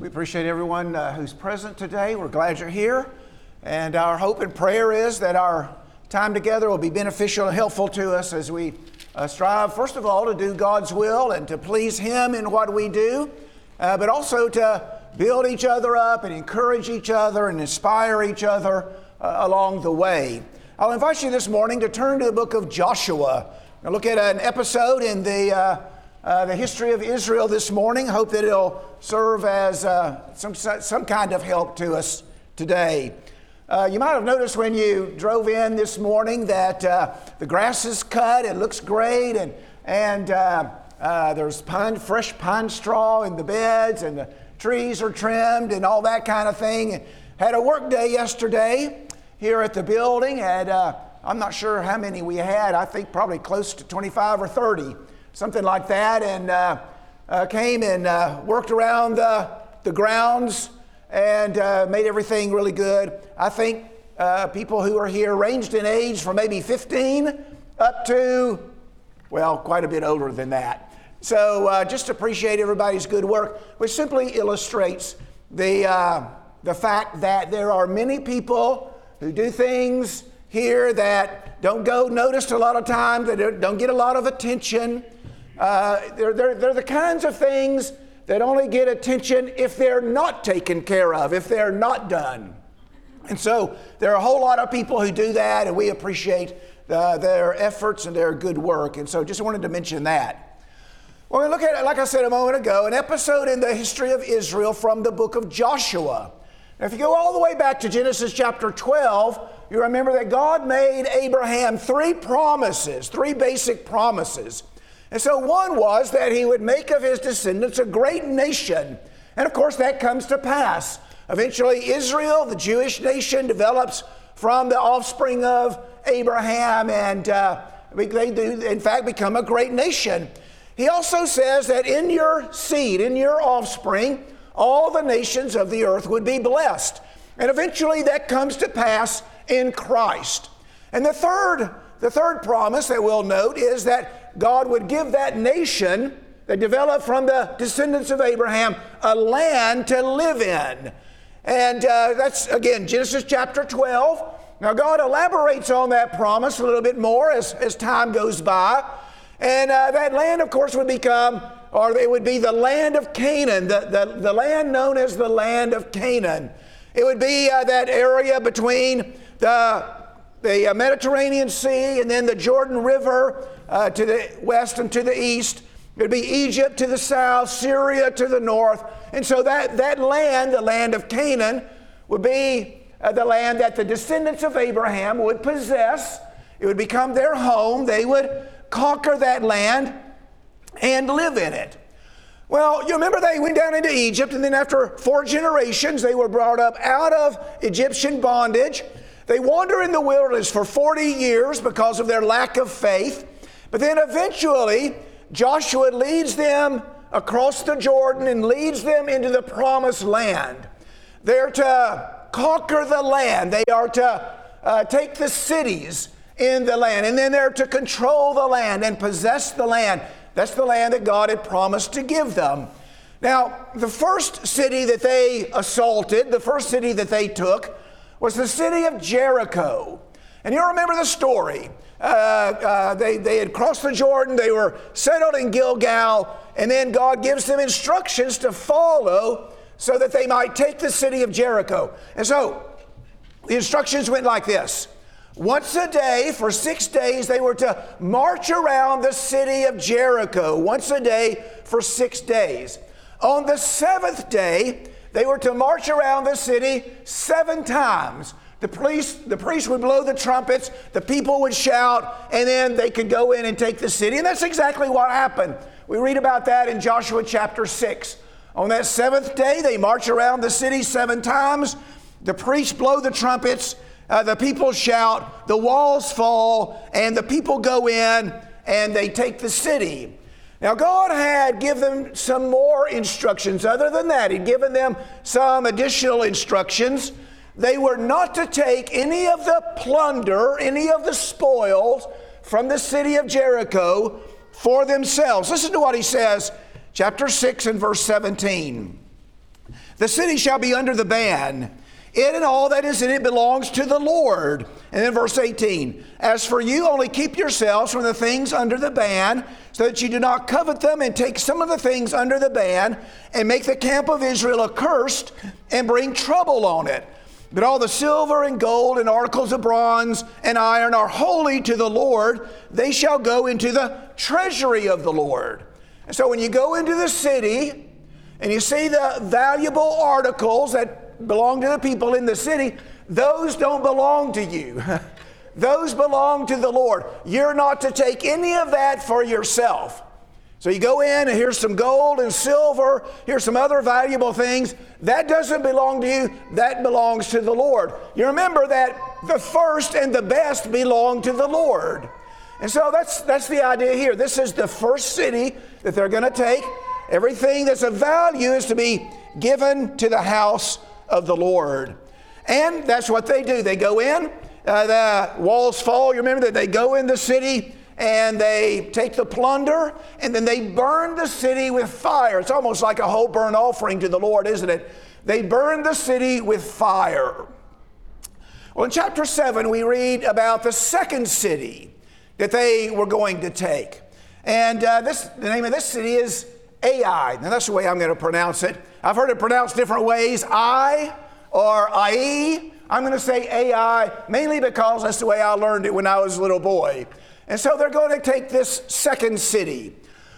We appreciate everyone uh, who's present today. We're glad you're here. And our hope and prayer is that our time together will be beneficial and helpful to us as we uh, strive, first of all, to do God's will and to please Him in what we do, uh, but also to build each other up and encourage each other and inspire each other uh, along the way. I'll invite you this morning to turn to the book of Joshua. Now look at an episode in the uh, the history of Israel this morning. Hope that it'll serve as uh, some, some kind of help to us today. Uh, you might have noticed when you drove in this morning that uh, the grass is cut, it looks great, and, and uh, uh, there's pine, fresh pine straw in the beds, and the trees are trimmed, and all that kind of thing. Had a work day yesterday here at the building, and I'm not sure how many we had, I think probably close to 25 or 30 something like that, and uh, uh, came and uh, worked around the, grounds and uh, made everything really good. I think uh, people who are here ranged in age from maybe 15 up to, well, quite a bit older than that. So uh, just appreciate everybody's good work, which simply illustrates the, the fact that there are many people who do things here that don't go noticed a lot of times, that don't get a lot of attention. Uh, they're, they're, they're the kinds of things that only get attention if they're not taken care of, if they're not done. And so there are a whole lot of people who do that, and we appreciate their efforts and their good work. And so just wanted to mention that. Well, we look at it, like I said a moment ago, an episode in the history of Israel from the book of Joshua. Now, if you go all the way back to Genesis chapter 12, you remember that God made Abraham three promises, three basic promises. And so one was that he would make of his descendants a great nation. And of course, that comes to pass. Eventually, Israel, the Jewish nation, develops from the offspring of Abraham, and uh, they do, in fact, become a great nation. He also says that in your seed, in your offspring, all the nations of the earth would be blessed. And eventually, that comes to pass in Christ. And the third, the third promise that we'll note is that God would give that nation that developed from the descendants of Abraham a land to live in. And uh, that's, again, Genesis chapter 12. Now, God elaborates on that promise a little bit more as, as time goes by. And uh, that land, of course, would become, or it would be the land of Canaan, the, the, the land known as the land of Canaan. It would be uh, that area between the the Mediterranean Sea and then the Jordan River uh, to the west and to the east. It would be Egypt to the south, Syria to the north. And so that, that land, the land of Canaan, would be uh, the land that the descendants of Abraham would possess. It would become their home. They would conquer that land and live in it. Well, you remember they went down into Egypt, and then after four generations, they were brought up out of Egyptian bondage they wander in the wilderness for 40 years because of their lack of faith. But then eventually, Joshua leads them across the Jordan and leads them into the promised land. They're to conquer the land, they are to uh, take the cities in the land, and then they're to control the land and possess the land. That's the land that God had promised to give them. Now, the first city that they assaulted, the first city that they took, was the city of Jericho. And you remember the story. Uh, uh, they, they had crossed the Jordan, they were settled in Gilgal, and then God gives them instructions to follow so that they might take the city of Jericho. And so the instructions went like this Once a day, for six days, they were to march around the city of Jericho, once a day for six days. On the seventh day, they were to march around the city seven times. The priest, the priest would blow the trumpets, the people would shout, and then they could go in and take the city. And that's exactly what happened. We read about that in Joshua chapter 6. On that seventh day, they march around the city seven times. The priests blow the trumpets, uh, the people shout, the walls fall, and the people go in and they take the city. Now, God had given them some more instructions. Other than that, He'd given them some additional instructions. They were not to take any of the plunder, any of the spoils from the city of Jericho for themselves. Listen to what He says, chapter 6 and verse 17. The city shall be under the ban. It and all that is in it belongs to the Lord. And then verse 18 As for you, only keep yourselves from the things under the ban, so that you do not covet them and take some of the things under the ban and make the camp of Israel accursed and bring trouble on it. But all the silver and gold and articles of bronze and iron are holy to the Lord. They shall go into the treasury of the Lord. And so when you go into the city and you see the valuable articles that belong to the people in the city, those don't belong to you. those belong to the Lord. You're not to take any of that for yourself. So you go in and here's some gold and silver, here's some other valuable things. That doesn't belong to you, that belongs to the Lord. You remember that the first and the best belong to the Lord. And so that's, that's the idea here. This is the first city that they're going to take. Everything that's of value is to be given to the house of the Lord. And that's what they do. They go in, uh, the walls fall. You remember that they go in the city and they take the plunder and then they burn the city with fire. It's almost like a whole burnt offering to the Lord, isn't it? They burn the city with fire. Well, in chapter 7, we read about the second city that they were going to take. And uh, this, the name of this city is Ai. Now, that's the way I'm going to pronounce it. I've heard it pronounced different ways I or Ai. I'm going to say Ai mainly because that's the way I learned it when I was a little boy. And so they're going to take this second city.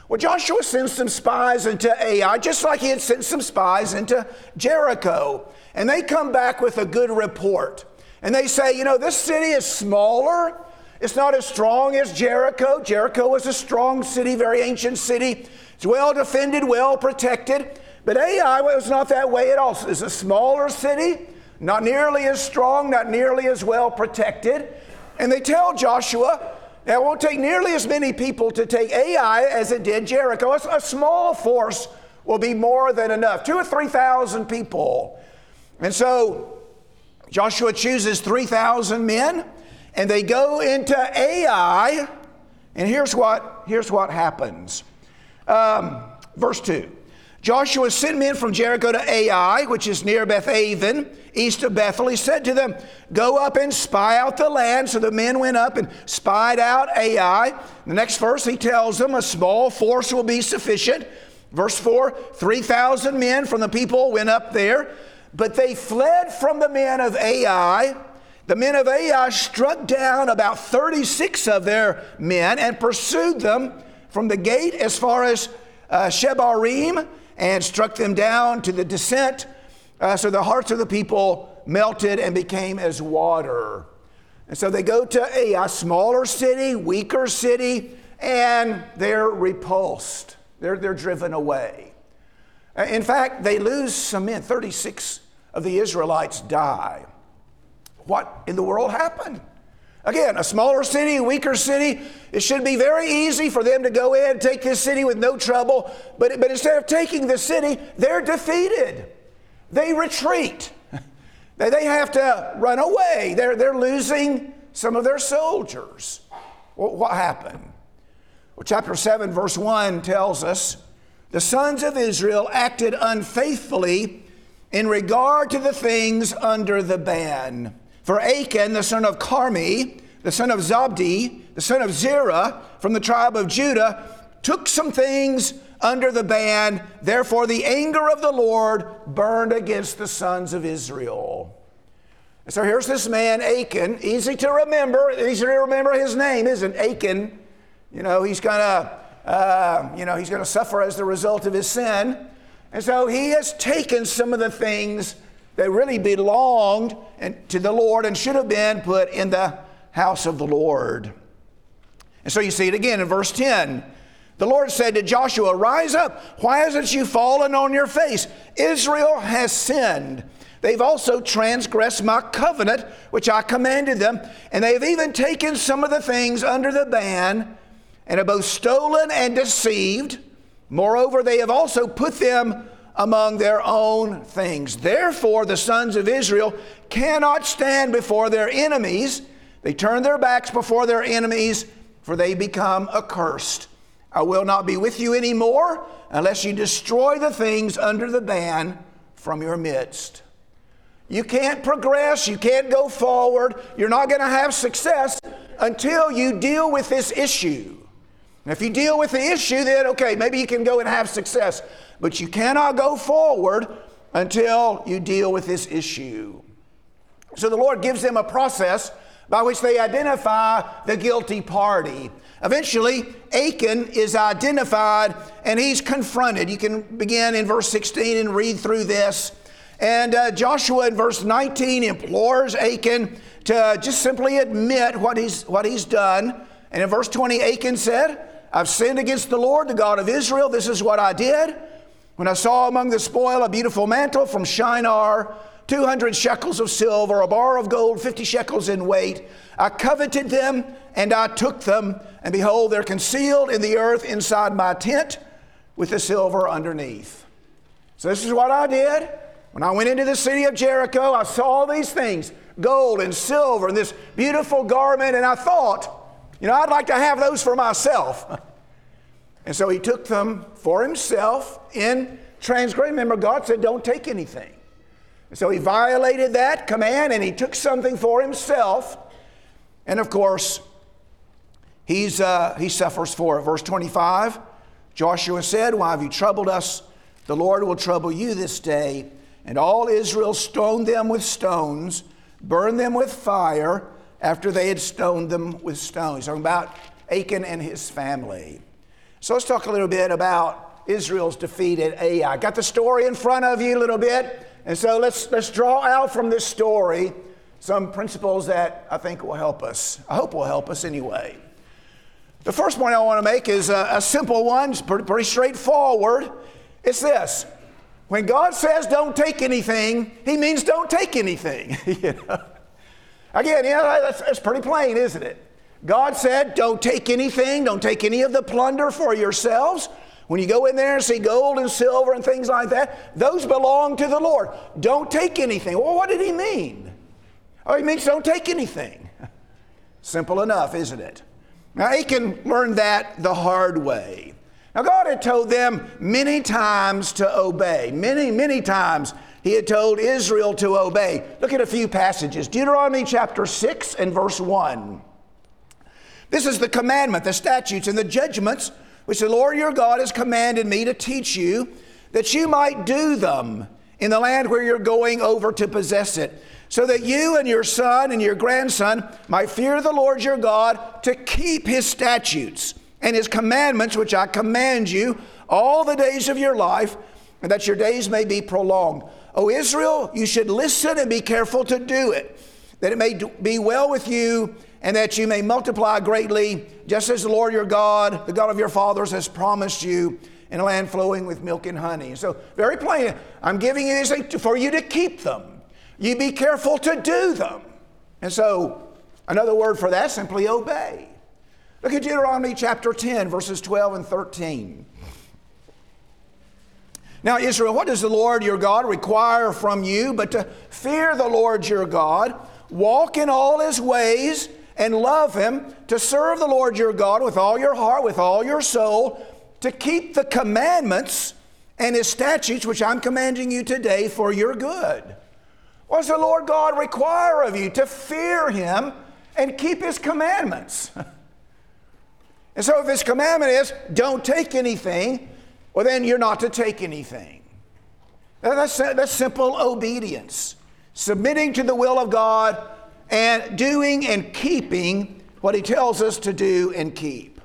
Well, Joshua sends some spies into Ai, just like he had sent some spies into Jericho. And they come back with a good report. And they say, you know, this city is smaller. It's not as strong as Jericho. Jericho was a strong city, very ancient city. It's well defended, well protected. But Ai was not that way at all. It's a smaller city, not nearly as strong, not nearly as well protected. And they tell Joshua, now, it won't take nearly as many people to take Ai as it did Jericho. A, small force will be more than enough two or 3,000 people. And so Joshua chooses 3,000 men, and they go into Ai. And here's what, here's what happens. Um, verse 2. Joshua sent men from Jericho to Ai, which is near Beth Aven, east of Bethel. He said to them, Go up and spy out the land. So the men went up and spied out Ai. The next verse, he tells them, A small force will be sufficient. Verse 4 3,000 men from the people went up there, but they fled from the men of Ai. The men of Ai struck down about 36 of their men and pursued them from the gate as far as uh, Shebarim and struck them down to the descent. Uh, so the hearts of the people melted and became as water. And so they go to a, a smaller city, weaker city, and they're repulsed. They're, they're driven away. Uh, in fact, they lose some men. 36 of the Israelites die. What in the world happened? Again, a smaller city, a weaker city, it should be very easy for them to go in take this city with no trouble. But, but instead of taking the city, they're defeated. They retreat. they, they have to run away. They're, they're losing some of their soldiers. Well, what happened? Well, chapter 7, verse 1 tells us the sons of Israel acted unfaithfully in regard to the things under the ban. For Achan, the son of Carmi, the son of Zabdi, the son of Zerah from the tribe of Judah, took some things under the ban. Therefore, the anger of the Lord burned against the sons of Israel. So here's this man, Achan. Easy to remember. Easy to remember his name, isn't Achan? You know, he's gonna, uh, you know, he's gonna suffer as the result of his sin. And so he has taken some of the things that really belonged to the Lord and should have been put in the house of the Lord. And so you see it again in verse 10. The Lord said to Joshua, Rise up. Why hasn't you fallen on your face? Israel has sinned. They've also transgressed my covenant, which I commanded them, and they have even taken some of the things under the ban, and have both stolen and deceived. Moreover, they have also put them among their own things. Therefore, the sons of Israel cannot stand before their enemies. They turn their backs before their enemies, for they become accursed. I will not be with you anymore unless you destroy the things under the ban from your midst. You can't progress, you can't go forward, you're not going to have success until you deal with this issue. And if you deal with the issue, then okay, maybe you can go and have success. But you cannot go forward until you deal with this issue. So the Lord gives them a process by which they identify the guilty party. Eventually, Achan is identified and he's confronted. You can begin in verse 16 and read through this. And uh, Joshua in verse 19 implores Achan to just simply admit what he's, what he's done. And in verse 20, Achan said, I've sinned against the Lord, the God of Israel. This is what I did. When I saw among the spoil a beautiful mantle from Shinar, 200 shekels of silver, a bar of gold, 50 shekels in weight, I coveted them and I took them. And behold, they're concealed in the earth inside my tent with the silver underneath. So this is what I did. When I went into the city of Jericho, I saw these things gold and silver and this beautiful garment, and I thought, you know, I'd like to have those for myself. and so he took them for himself in transgression. Remember, God said, don't take anything. And so he violated that command and he took something for himself. And of course, he's, uh, he suffers for it. Verse 25 Joshua said, Why have you troubled us? The Lord will trouble you this day. And all Israel stoned them with stones, burned them with fire after they had stoned them with stones. Talking about Achan and his family. So let's talk a little bit about Israel's defeat at Ai. Got the story in front of you a little bit. And so let's, let's draw out from this story some principles that I think will help us. I hope will help us anyway. The first point I want to make is a, a simple one, it's pretty, pretty straightforward. It's this when God says don't take anything, He means don't take anything. you know? Again, yeah, that's, that's pretty plain, isn't it? God said, don't take anything, don't take any of the plunder for yourselves. When you go in there and see gold and silver and things like that, those belong to the Lord. Don't take anything. Well, what did he mean? Oh, he means don't take anything. Simple enough, isn't it? Now, Achan learned that the hard way. Now, God had told them many times to obey. Many, many times He had told Israel to obey. Look at a few passages Deuteronomy chapter 6 and verse 1. This is the commandment, the statutes, and the judgments which the Lord your God has commanded me to teach you, that you might do them in the land where you're going over to possess it, so that you and your son and your grandson might fear the Lord your God to keep his statutes and his commandments, which I command you all the days of your life, and that your days may be prolonged. O Israel, you should listen and be careful to do it, that it may be well with you, and that you may multiply greatly, just as the Lord your God, the God of your fathers, has promised you in a land flowing with milk and honey. So, very plain, I'm giving you these things for you to keep them. You be careful to do them. And so, another word for that simply obey. Look at Deuteronomy chapter 10, verses 12 and 13. Now, Israel, what does the Lord your God require from you but to fear the Lord your God, walk in all his ways, and love him, to serve the Lord your God with all your heart, with all your soul, to keep the commandments and his statutes, which I'm commanding you today for your good? What does the Lord God require of you? To fear him and keep his commandments. And so if his commandment is don't take anything, well, then you're not to take anything. That's, that's simple obedience, submitting to the will of God and doing and keeping what he tells us to do and keep.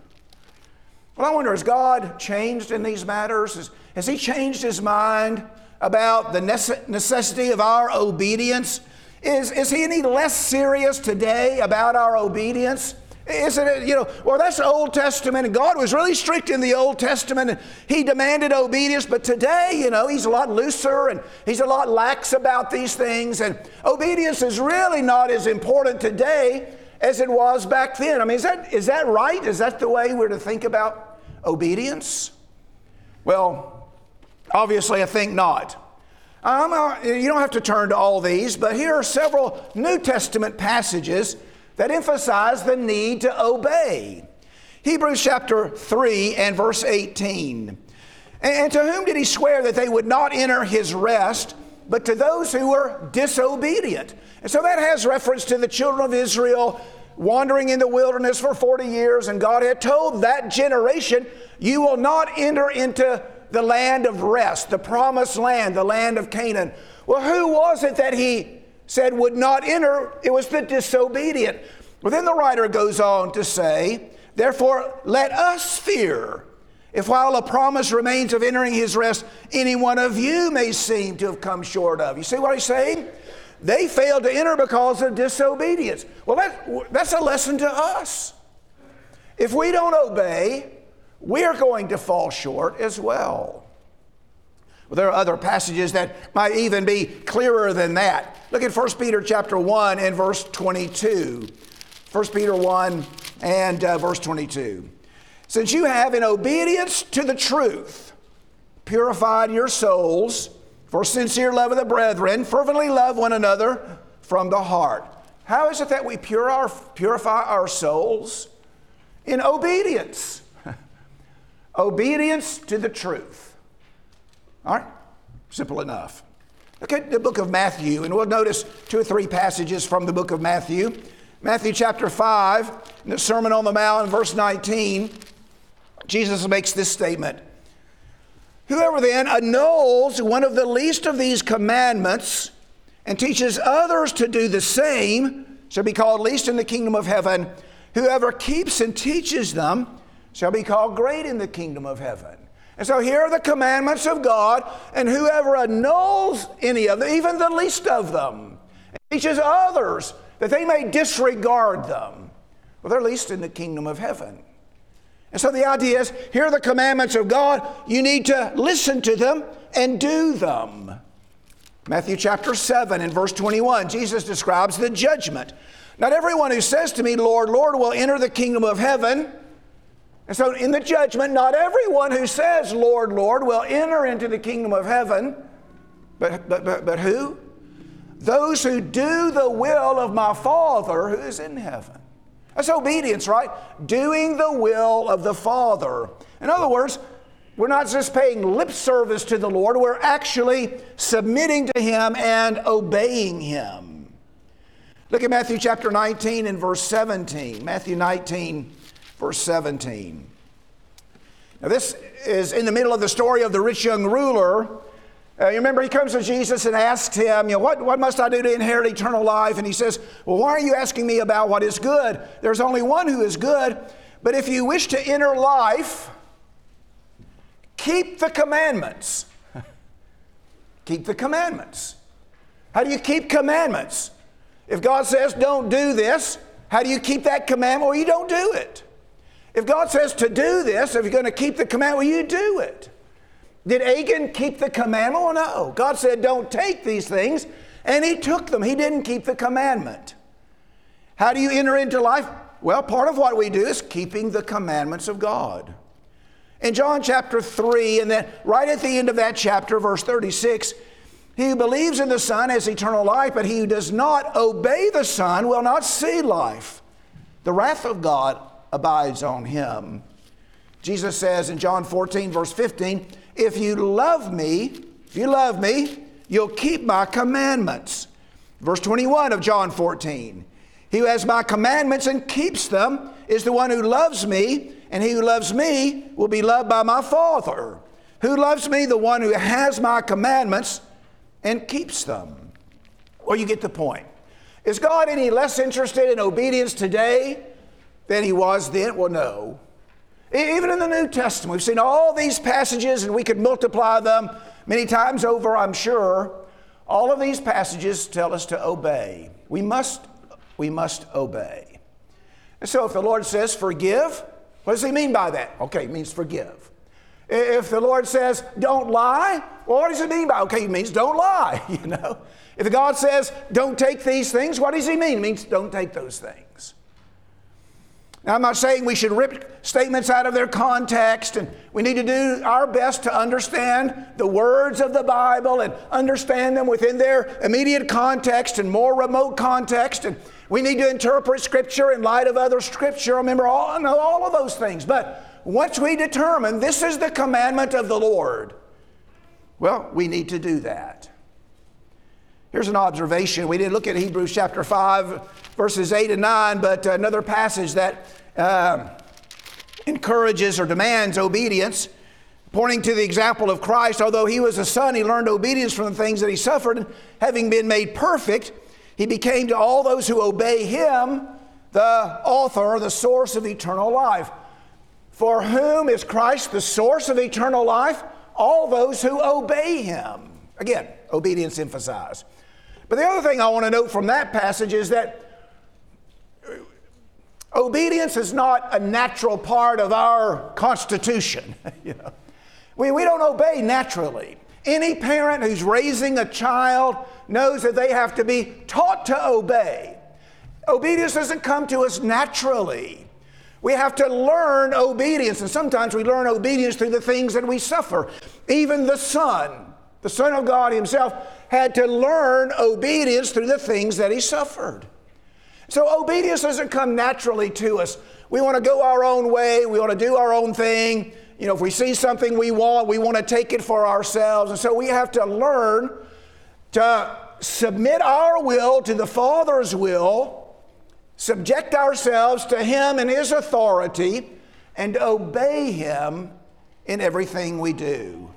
Well, I wonder, has God changed in these matters? Has, has he changed his mind about the necessity of our obedience? Is, is he any less serious today about our obedience? Isn't it, you know, well, that's the Old Testament, and God was really strict in the Old Testament, and He demanded obedience, but today, you know, He's a lot looser and He's a lot lax about these things, and obedience is really not as important today as it was back then. I mean, is that, is that right? Is that the way we're to think about obedience? Well, obviously, I think not. Um, you don't have to turn to all these, but here are several New Testament passages that emphasize the need to obey. Hebrews chapter 3 and verse 18. And to whom did he swear that they would not enter his rest but to those who were disobedient. And so that has reference to the children of Israel wandering in the wilderness for 40 years, and God had told that generation, You will not enter into the land of rest, the promised land, the land of Canaan. Well, who was it that he said would not enter? It was the disobedient. Well, then the writer goes on to say, Therefore, let us fear. If while a promise remains of entering his rest, any one of you may seem to have come short of. You see what he's saying? They failed to enter because of disobedience. Well, that, that's a lesson to us. If we don't obey, we're going to fall short as well. Well. There are other passages that might even be clearer than that. Look at 1 Peter chapter 1 and verse 22. 1 Peter 1 and uh, verse 22. Since you have, in obedience to the truth, purified your souls for sincere love of the brethren, fervently love one another from the heart. How is it that we purify our souls? In obedience. obedience to the truth. All right? Simple enough. Look at the book of Matthew, and we'll notice two or three passages from the book of Matthew. Matthew chapter 5, in the Sermon on the Mount, in verse 19, Jesus makes this statement Whoever then annuls one of the least of these commandments and teaches others to do the same shall be called least in the kingdom of heaven. Whoever keeps and teaches them shall be called great in the kingdom of heaven. And so here are the commandments of God, and whoever annuls any of them, even the least of them, teaches others that they may disregard them, well, they're least in the kingdom of heaven. And so the idea is here are the commandments of God. You need to listen to them and do them. Matthew chapter 7 and verse 21, Jesus describes the judgment. Not everyone who says to me, Lord, Lord, will enter the kingdom of heaven. And so in the judgment, not everyone who says, Lord, Lord, will enter into the kingdom of heaven. But, but, but, but who? Those who do the will of my Father who is in heaven. That's obedience, right? Doing the will of the Father. In other words, we're not just paying lip service to the Lord, we're actually submitting to Him and obeying Him. Look at Matthew chapter 19 and verse 17. Matthew 19, verse 17. Now, this is in the middle of the story of the rich young ruler uh, you remember, he comes to Jesus and asks him, you know, what, what must I do to inherit eternal life? And he says, Well, why are you asking me about what is good? There's only one who is good. But if you wish to enter life, keep the commandments. keep the commandments. How do you keep commandments? If God says, Don't do this, how do you keep that commandment? Well, you don't do it. If God says to do this, if you're going to keep the commandment, well, you do it. Did Achan keep the commandment? Well, no. God said, don't take these things, and he took them. He didn't keep the commandment. How do you enter into life? Well, part of what we do is keeping the commandments of God. In John chapter 3, and then right at the end of that chapter, verse 36, he who believes in the Son has eternal life, but he who does not obey the Son will not see life. The wrath of God abides on him. Jesus says in John 14, verse 15, if you love me, if you love me, you'll keep my commandments. Verse 21 of John 14. He who has my commandments and keeps them is the one who loves me, and he who loves me will be loved by my Father. Who loves me? The one who has my commandments and keeps them. Well, you get the point. Is God any less interested in obedience today than he was then? Well, no. Even in the New Testament, we've seen all these passages and we could multiply them many times over, I'm sure. All of these passages tell us to obey. We must, we must obey. And so if the Lord says forgive, what does he mean by that? Okay, it means forgive. If the Lord says don't lie, well, what does he mean by okay, it means don't lie, you know? If God says don't take these things, what does he mean? It means don't take those things. Now, I'm not saying we should rip statements out of their context, and we need to do our best to understand the words of the Bible and understand them within their immediate context and more remote context. And we need to interpret Scripture in light of other Scripture. Remember all, know all of those things. But once we determine this is the commandment of the Lord, well, we need to do that. Here's an observation. We didn't look at Hebrews chapter 5, verses 8 and 9, but another passage that uh, encourages or demands obedience, pointing to the example of Christ. Although he was a son, he learned obedience from the things that he suffered. Having been made perfect, he became to all those who obey him the author, the source of eternal life. For whom is Christ the source of eternal life? All those who obey him. Again, obedience emphasized. But the other thing I want to note from that passage is that obedience is not a natural part of our constitution. you know? we, we don't obey naturally. Any parent who's raising a child knows that they have to be taught to obey. Obedience doesn't come to us naturally. We have to learn obedience, and sometimes we learn obedience through the things that we suffer. Even the Son, the Son of God Himself, had to learn obedience through the things that He suffered. So obedience doesn't come naturally to us. We want to go our own way, we want to do our own thing. You know, if we see something we want, we want to take it for ourselves. And so we have to learn to submit our will to the Father's will, subject ourselves to Him and His authority, and obey Him in everything we do.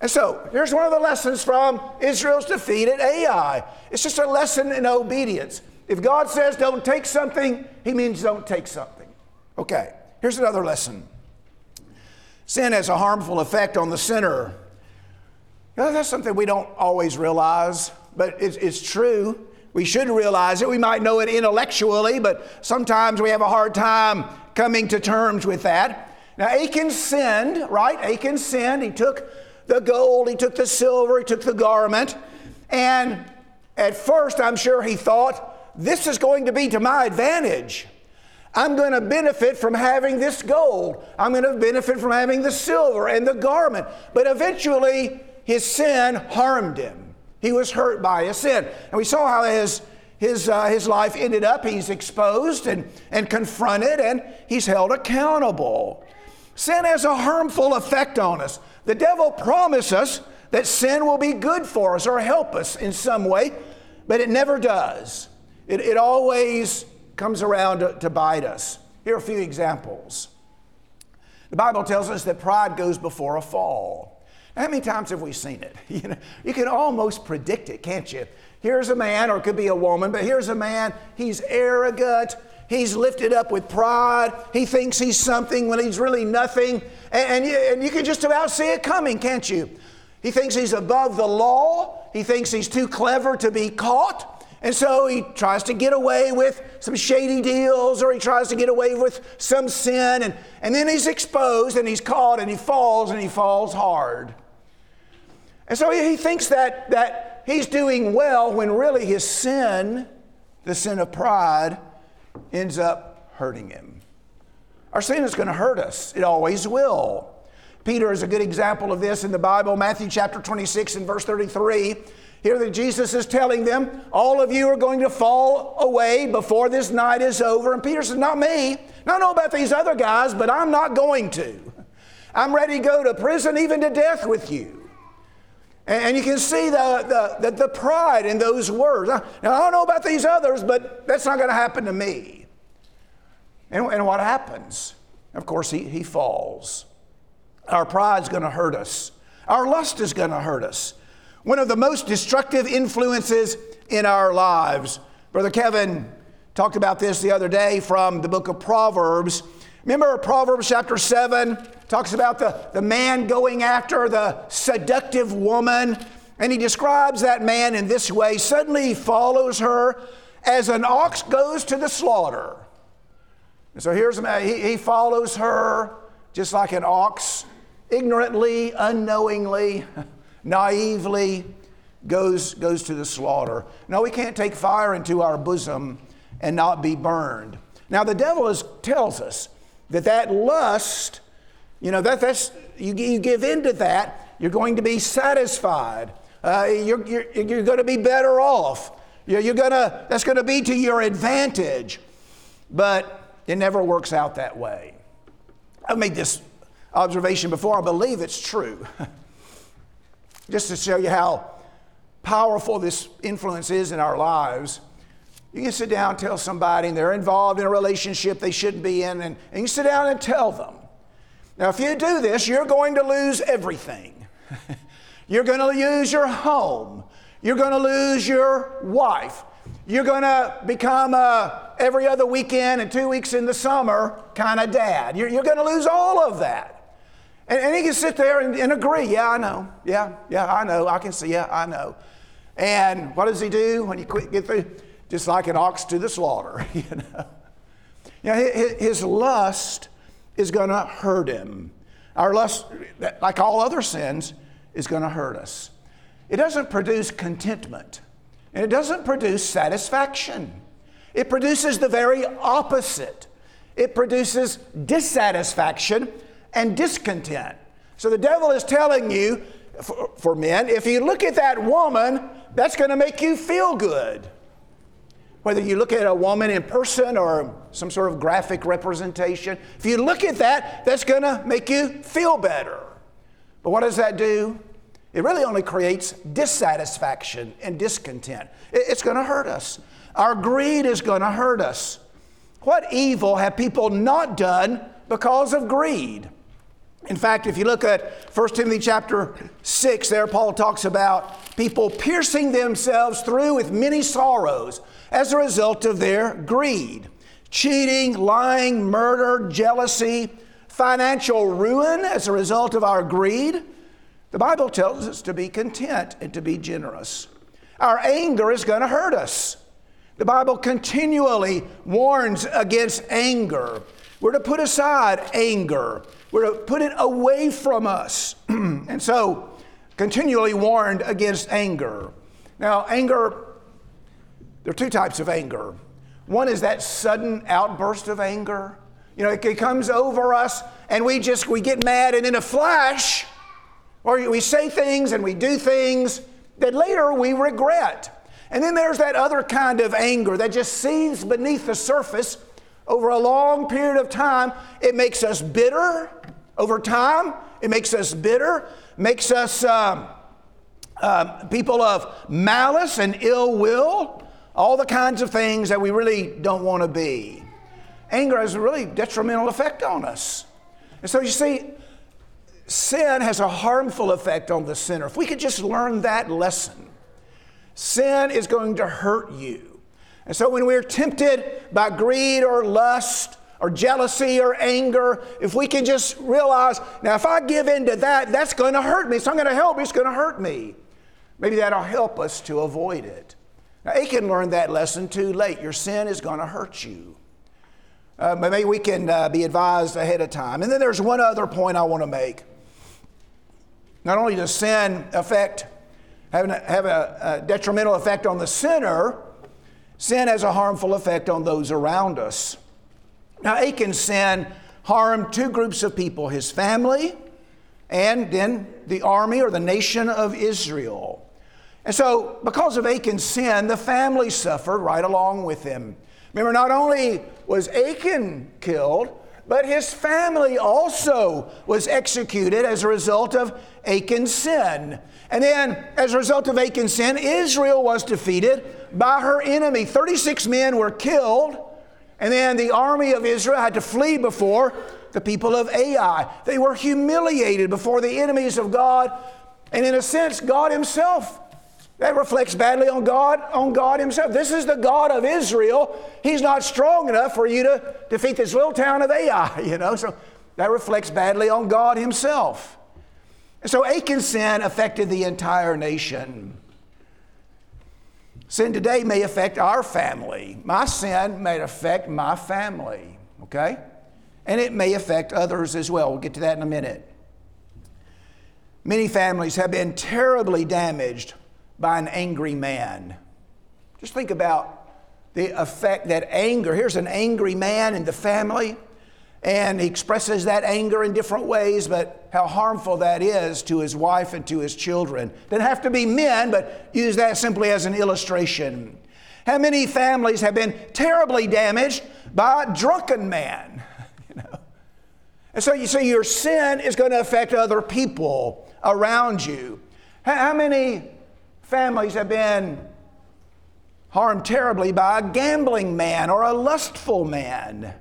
And so, here's one of the lessons from Israel's defeat at Ai. It's just a lesson in obedience. If God says don't take something, He means don't take something. Okay, here's another lesson sin has a harmful effect on the sinner. Know, that's something we don't always realize, but it's, it's true. We should realize it. We might know it intellectually, but sometimes we have a hard time coming to terms with that. Now, Achan sinned, right? Achan sinned. He took the gold, he took the silver, he took the garment. And at first, I'm sure he thought, this is going to be to my advantage. I'm going to benefit from having this gold. I'm going to benefit from having the silver and the garment. But eventually, his sin harmed him. He was hurt by his sin. And we saw how his, his, uh, his life ended up. He's exposed and, and confronted, and he's held accountable. Sin has a harmful effect on us. The devil promises us that sin will be good for us or help us in some way, but it never does. It, it always comes around to, to bite us. Here are a few examples. The Bible tells us that pride goes before a fall. How many times have we seen it? You, know, you can almost predict it, can't you? Here's a man, or it could be a woman, but here's a man, he's arrogant, He's lifted up with pride. He thinks he's something when he's really nothing. And, and, you, and you can just about see it coming, can't you? He thinks he's above the law. He thinks he's too clever to be caught. And so he tries to get away with some shady deals or he tries to get away with some sin. And, and then he's exposed and he's caught and he falls and he falls hard. And so he, he thinks that, that he's doing well when really his sin, the sin of pride, ends up hurting him. Our sin is going to hurt us, it always will. Peter is a good example of this in the Bible, Matthew chapter 26 and verse 33. Here that Jesus is telling them, All of you are going to fall away before this night is over. And Peter says, Not me. I don't know about these other guys, but I'm not going to. I'm ready to go to prison, even to death with you. And you can see the, the, the, pride in those words. Now, I don't know about these others, but that's not going to happen to me. And, and what happens? Of course, he, he falls. Our pride's going to hurt us, our lust is going to hurt us. One of the most destructive influences in our lives. Brother Kevin talked about this the other day from the book of Proverbs. Remember Proverbs chapter 7 talks about the, the man going after the seductive woman, and he describes that man in this way suddenly he follows her as an ox goes to the slaughter. And so here's a man, he, he follows her just like an ox, ignorantly, unknowingly, naively goes, goes to the slaughter. No, we can't take fire into our bosom and not be burned. Now, the devil is, tells us that that lust, you know, that, that's, you, you give in to that, you're going to be satisfied. Uh, you're, you're, you're going to be better off. You're, you're gonna, that's going to be to your advantage. But it never works out that way. I've made this observation before. I believe it's true. Just to show you how powerful this influence is in our lives, you can sit down and tell somebody, and they're involved in a relationship they shouldn't be in, and, and you sit down and tell them. Now, if you do this, you're going to lose everything. you're going to lose your home. You're going to lose your wife. You're going to become a every other weekend and two weeks in the summer kind of dad. You're, you're going to lose all of that. And, and he can sit there and, and agree. Yeah, I know. Yeah, yeah, I know. I can see. Yeah, I know. And what does he do when you get through? Just like an ox to the slaughter, you know. You know, his lust is going to hurt him. Our lust, like all other sins, is going to hurt us. It doesn't produce contentment, and it doesn't produce satisfaction. It produces the very opposite. It produces dissatisfaction and discontent. So the devil is telling you, for, for men, if you look at that woman, that's going to make you feel good. Whether you look at a woman in person or some sort of graphic representation, if you look at that, that's going to make you feel better. But what does that do? It really only creates dissatisfaction and discontent. It's going to hurt us. Our greed is going to hurt us. What evil have people not done because of greed? In fact, if you look at 1 Timothy chapter 6, there Paul talks about people piercing themselves through with many sorrows as a result of their greed. Cheating, lying, murder, jealousy, financial ruin as a result of our greed. The Bible tells us to be content and to be generous. Our anger is going to hurt us. The Bible continually warns against anger. We're to put aside anger. We're to put it away from us. and so, continually warned against anger. Now, anger, there are two types of anger. One is that sudden outburst of anger. You know, it, comes over us and we just, we get mad and in a flash, or we say things and we do things that later we regret. And then there's that other kind of anger that just seethes beneath the surface over a long period of time. It makes us bitter over time. It makes us bitter, makes us um, uh, people of malice and ill will, all the kinds of things that we really don't want to be. Anger has a really detrimental effect on us. And so you see, sin has a harmful effect on the sinner. If we could just learn that lesson, sin is going to hurt you. And so when we're tempted by greed or lust, or jealousy or anger, if we can just realize, now if I give in to that, that's going to hurt me. It's not going to help me, it's going to hurt me. Maybe that'll help us to avoid it. Now, Achan learned that lesson too late. Your sin is going to hurt you. Uh, but maybe we can uh, be advised ahead of time. And then there's one other point I want to make. Not only does sin affect, have, a, have a, a detrimental effect on the sinner, sin has a harmful effect on those around us. Now, Achan's sin harmed two groups of people his family and then the army or the nation of Israel. And so, because of Achan's sin, the family suffered right along with him. Remember, not only was Achan killed, but his family also was executed as a result of Achan's sin. And then, as a result of Achan's sin, Israel was defeated by her enemy. 36 men were killed and then the army of Israel had to flee before the people of Ai. They were humiliated before the enemies of God. And in a sense, God Himself. That reflects badly on God, on God Himself. This is the God of Israel. He's not strong enough for you to defeat this little town of Ai, you know. So that reflects badly on God Himself. And so Achan's sin affected the entire nation. Sin today may affect our family. My sin may affect my family, okay? And it may affect others as well. We'll get to that in a minute. Many families have been terribly damaged by an angry man. Just think about the effect that anger, here's an angry man in the family, and he expresses that anger in different ways, but how harmful that is to his wife and to his children. Doesn't have to be men, but use that simply as an illustration. How many families have been terribly damaged by a drunken man? you know? And so you see, your sin is going to affect other people around you. How many families have been harmed terribly by a gambling man or a lustful man.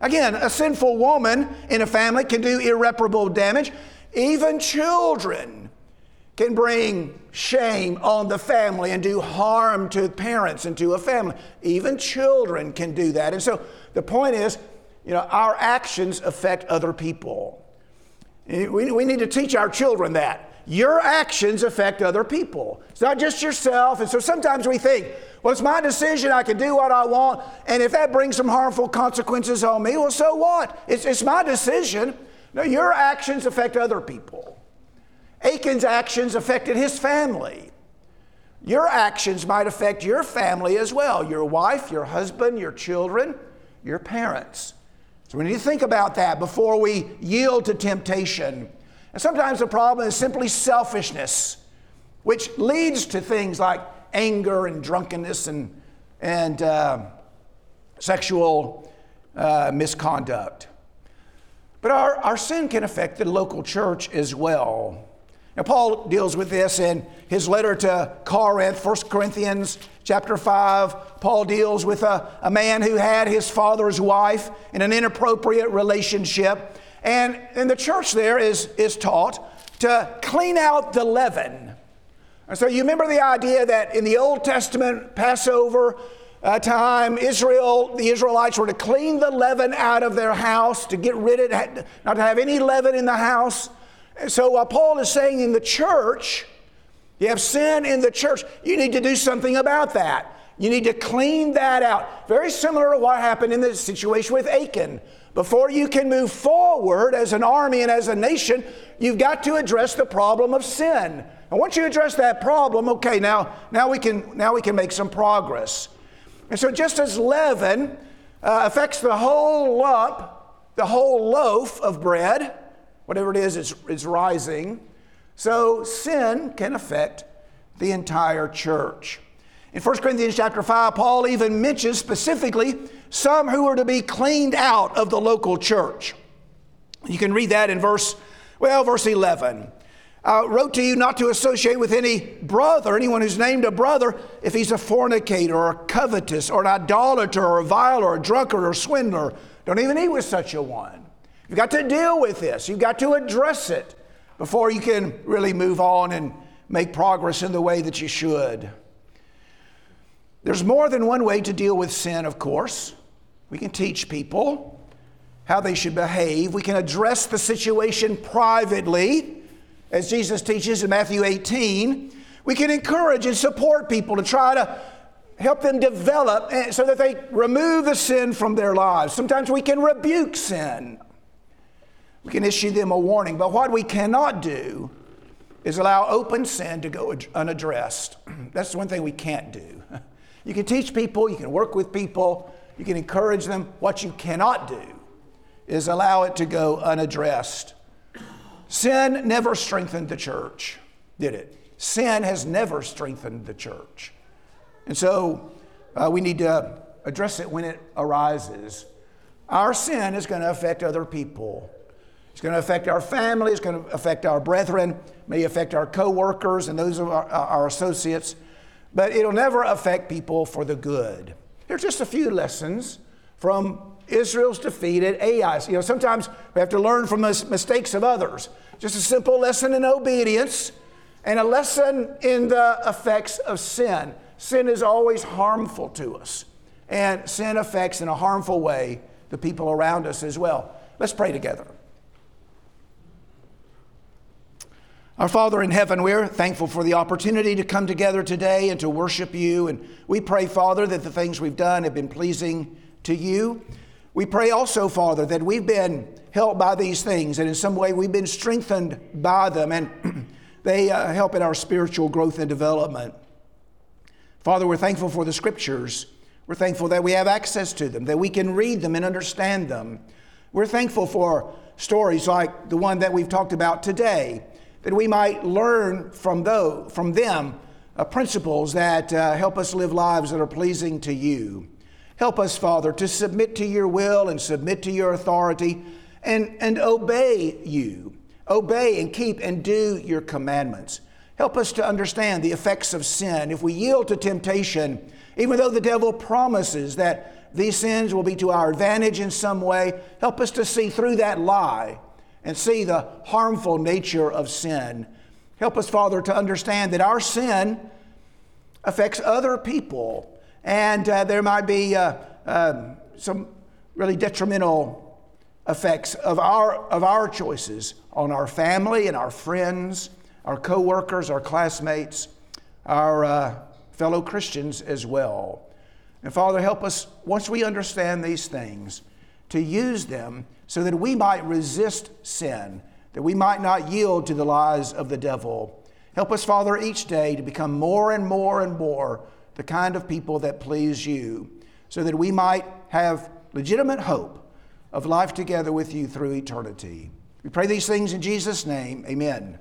Again, a sinful woman in a family can do irreparable damage. Even children can bring shame on the family and do harm to parents and to a family. Even children can do that. And so the point is, you know, our actions affect other people. We, we need to teach our children that. Your actions affect other people. It's not just yourself. And so sometimes we think, well, it's my decision. I can do what I want. And if that brings some harmful consequences on me, well, so what? It's, it's my decision. No, your actions affect other people. Achan's actions affected his family. Your actions might affect your family as well your wife, your husband, your children, your parents. So we need to think about that before we yield to temptation. And sometimes the problem is simply selfishness, which leads to things like anger and drunkenness and, and uh, sexual uh, misconduct. But our, our sin can affect the local church as well. Now, Paul deals with this in his letter to Corinth, 1 Corinthians chapter 5. Paul deals with a, a man who had his father's wife in an inappropriate relationship. And, and the church there is, is taught to clean out the leaven. And so you remember the idea that in the Old Testament, Passover uh, time, Israel, the Israelites were to clean the leaven out of their house, to get rid of it, not to have any leaven in the house. And so what Paul is saying in the church, you have sin in the church, you need to do something about that. You need to clean that out. Very similar to what happened in the situation with Achan. Before you can move forward as an army and as a nation, you've got to address the problem of sin. And once you address that problem, okay, now, now, we, can, now we can make some progress. And so, just as leaven uh, affects the whole lump, the whole loaf of bread, whatever it is, it's, it's rising, so sin can affect the entire church. In 1 Corinthians chapter 5, Paul even mentions specifically some who are to be cleaned out of the local church. You can read that in verse, well, verse 11. I wrote to you not to associate with any brother, anyone who's named a brother, if he's a fornicator or a covetous or an idolater or a viler or a drunkard or a swindler. Don't even eat with such a one. You've got to deal with this. You've got to address it before you can really move on and make progress in the way that you should. There's more than one way to deal with sin, of course. We can teach people how they should behave. We can address the situation privately, as Jesus teaches in Matthew 18. We can encourage and support people to try to help them develop eh, so that they remove the sin from their lives. Sometimes we can rebuke sin. We can issue them a warning. But what we cannot do is allow open sin to go unaddressed. That's the one thing we can't do. You can teach people, you can work with people, you can encourage them. What you cannot do is allow it to go unaddressed. Sin never strengthened the church, did it? Sin has never strengthened the church. And so uh, we need to address it when it arises. Our sin is going to affect other people. It's going to affect our family, it's going to affect our brethren, may affect our co-workers and those of our, our associates but it'll never affect people for the good. Here's just a few lessons from Israel's defeat at Ai. You know, sometimes we have to learn from the mistakes of others. Just a simple lesson in obedience and a lesson in the effects of sin. Sin is always harmful to us, and sin affects in a harmful way the people around us as well. Let's pray together. Our Father in heaven, we're thankful for the opportunity to come together today and to worship you. And we pray, Father, that the things we've done have been pleasing to you. We pray also, Father, that we've been helped by these things and in some way we've been strengthened by them and they uh, help in our spiritual growth and development. Father, we're thankful for the scriptures. We're thankful that we have access to them, that we can read them and understand them. We're thankful for stories like the one that we've talked about today that we might learn from, those, from them uh, principles that uh, help us live lives that are pleasing to you. Help us, Father, to submit to your will and submit to your authority and, and obey you. Obey and keep and do your commandments. Help us to understand the effects of sin. If we yield to temptation, even though the devil promises that these sins will be to our advantage in some way, help us to see through that lie and see the harmful nature of sin. Help us, Father, to understand that our sin affects other people, and uh, there might be uh, uh, some really detrimental effects of our, of our choices on our family and our friends our coworkers, our classmates, our uh, fellow Christians as well. And Father, help us, once we understand these things, to use them so that we might resist sin, that we might not yield to the lies of the devil. Help us, Father, each day to become more and more and more the kind of people that please you, so that we might have legitimate hope of life together with you through eternity. We pray these things in Jesus' name. Amen.